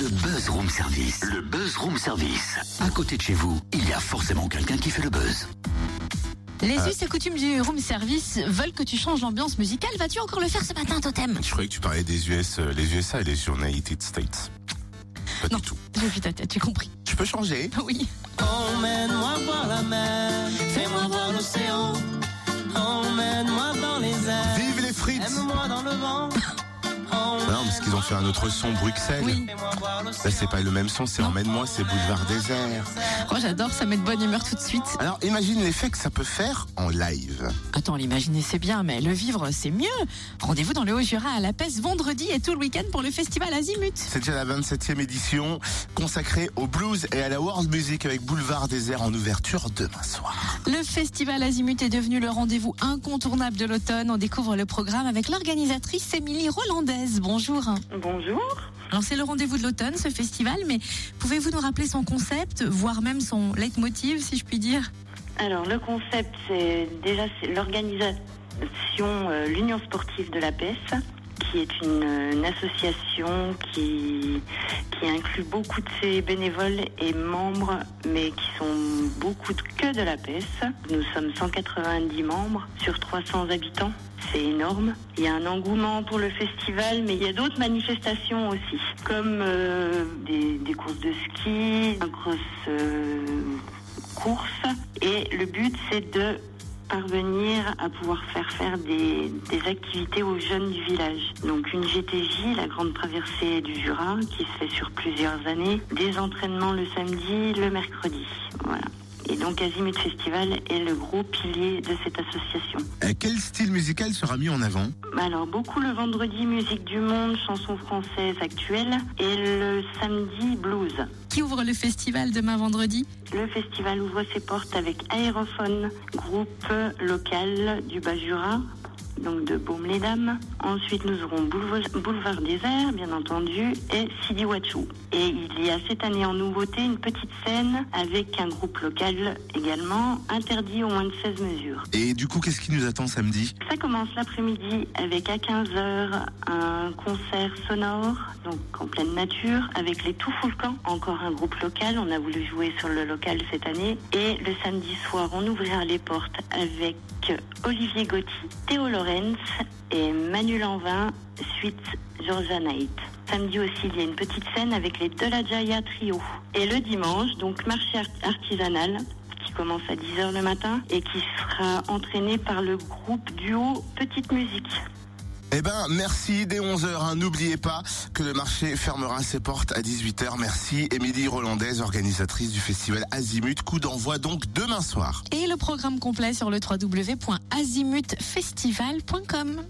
Le Buzz Room Service. Le Buzz Room Service. À côté de chez vous, il y a forcément quelqu'un qui fait le buzz. Les us et coutumes du room service veulent que tu changes l'ambiance musicale. Vas-tu encore le faire ce matin, Totem? Je croyais que tu parlais des US, euh, les USA et les United States. Pas Non. du tout. J'ai vu ta tête, tu compris. Tu peux changer? Oui. Emmène-moi voir la mer, fais-moi voir l'océan. Ont fait un autre son, Bruxelles. Oui. Là, c'est pas le même son, c'est Emmène-moi, c'est Boulevard Désert. Moi, j'adore, ça met de bonne humeur tout de suite. Alors, imagine l'effet que ça peut faire en live. Attends, l'imaginer, c'est bien, mais le vivre, c'est mieux. Rendez-vous dans le Haut-Jura à La Peste vendredi et tout le week-end pour le festival Azimut. C'est déjà la 27e édition consacrée au blues et à la world music avec Boulevard Désert en ouverture demain soir. Le festival Azimut est devenu le rendez-vous incontournable de l'automne. On découvre le programme avec l'organisatrice Émilie Rolandaise. Bonjour. Bonjour. Alors, c'est le rendez-vous de l'automne, ce festival, mais pouvez-vous nous rappeler son concept, voire même son leitmotiv, si je puis dire? Alors le concept, c'est déjà l'organisation euh, l'Union sportive de la PES, qui est une, association qui, qui inclut beaucoup de ses bénévoles et membres, mais qui sont beaucoup de- que de la PES. Nous sommes 190 membres sur 300 habitants. C'est énorme. Il y a un engouement pour le festival, mais il y a d'autres manifestations aussi, comme euh, des, des courses de ski, un cross euh, course et le but c'est de parvenir à pouvoir faire faire des, activités aux jeunes du village. Donc une GTJ, la grande traversée du Jura, qui se fait sur plusieurs années, des entraînements le samedi, le mercredi. Voilà. Et donc Azimut Festival est le gros pilier de cette association. Euh, Quel style musical sera mis en avant? Alors beaucoup le vendredi musique du monde, chansons françaises actuelles et le samedi blues. Qui ouvre le festival demain vendredi? Le festival ouvre ses portes avec Aérophone, groupe local du Bas-Jura, donc de Baume-les-Dames. Ensuite, nous aurons Boulevard, Boulevard Désert, bien entendu, et Sidi Wachou. Et il y a cette année en nouveauté une petite scène avec un groupe local également, interdit au moins de 16 mesures. Et du coup, qu'est-ce qui nous attend samedi? Ça commence l'après-midi avec à 15h un concert sonore, donc en pleine nature, avec les Tout Foulcans, encore un groupe local. On a voulu jouer sur le local cette année. Et le samedi soir, on ouvrira les portes avec Olivier Gotti, Théo Et Manu Lanvin, suite Georgia Knight. Samedi aussi, il y a une petite scène avec les De La Jaya Trio. Et le dimanche, donc marché art- artisanal, qui commence à 10h le matin et qui sera entraîné par le groupe duo Petite Musique. Eh ben, merci dès 11h. N'oubliez pas que le marché fermera ses portes à 18h. Merci Émilie Rolandaise, organisatrice du festival Azimut. Coup d'envoi donc demain soir. Et le programme complet sur le www.azimutfestival.com.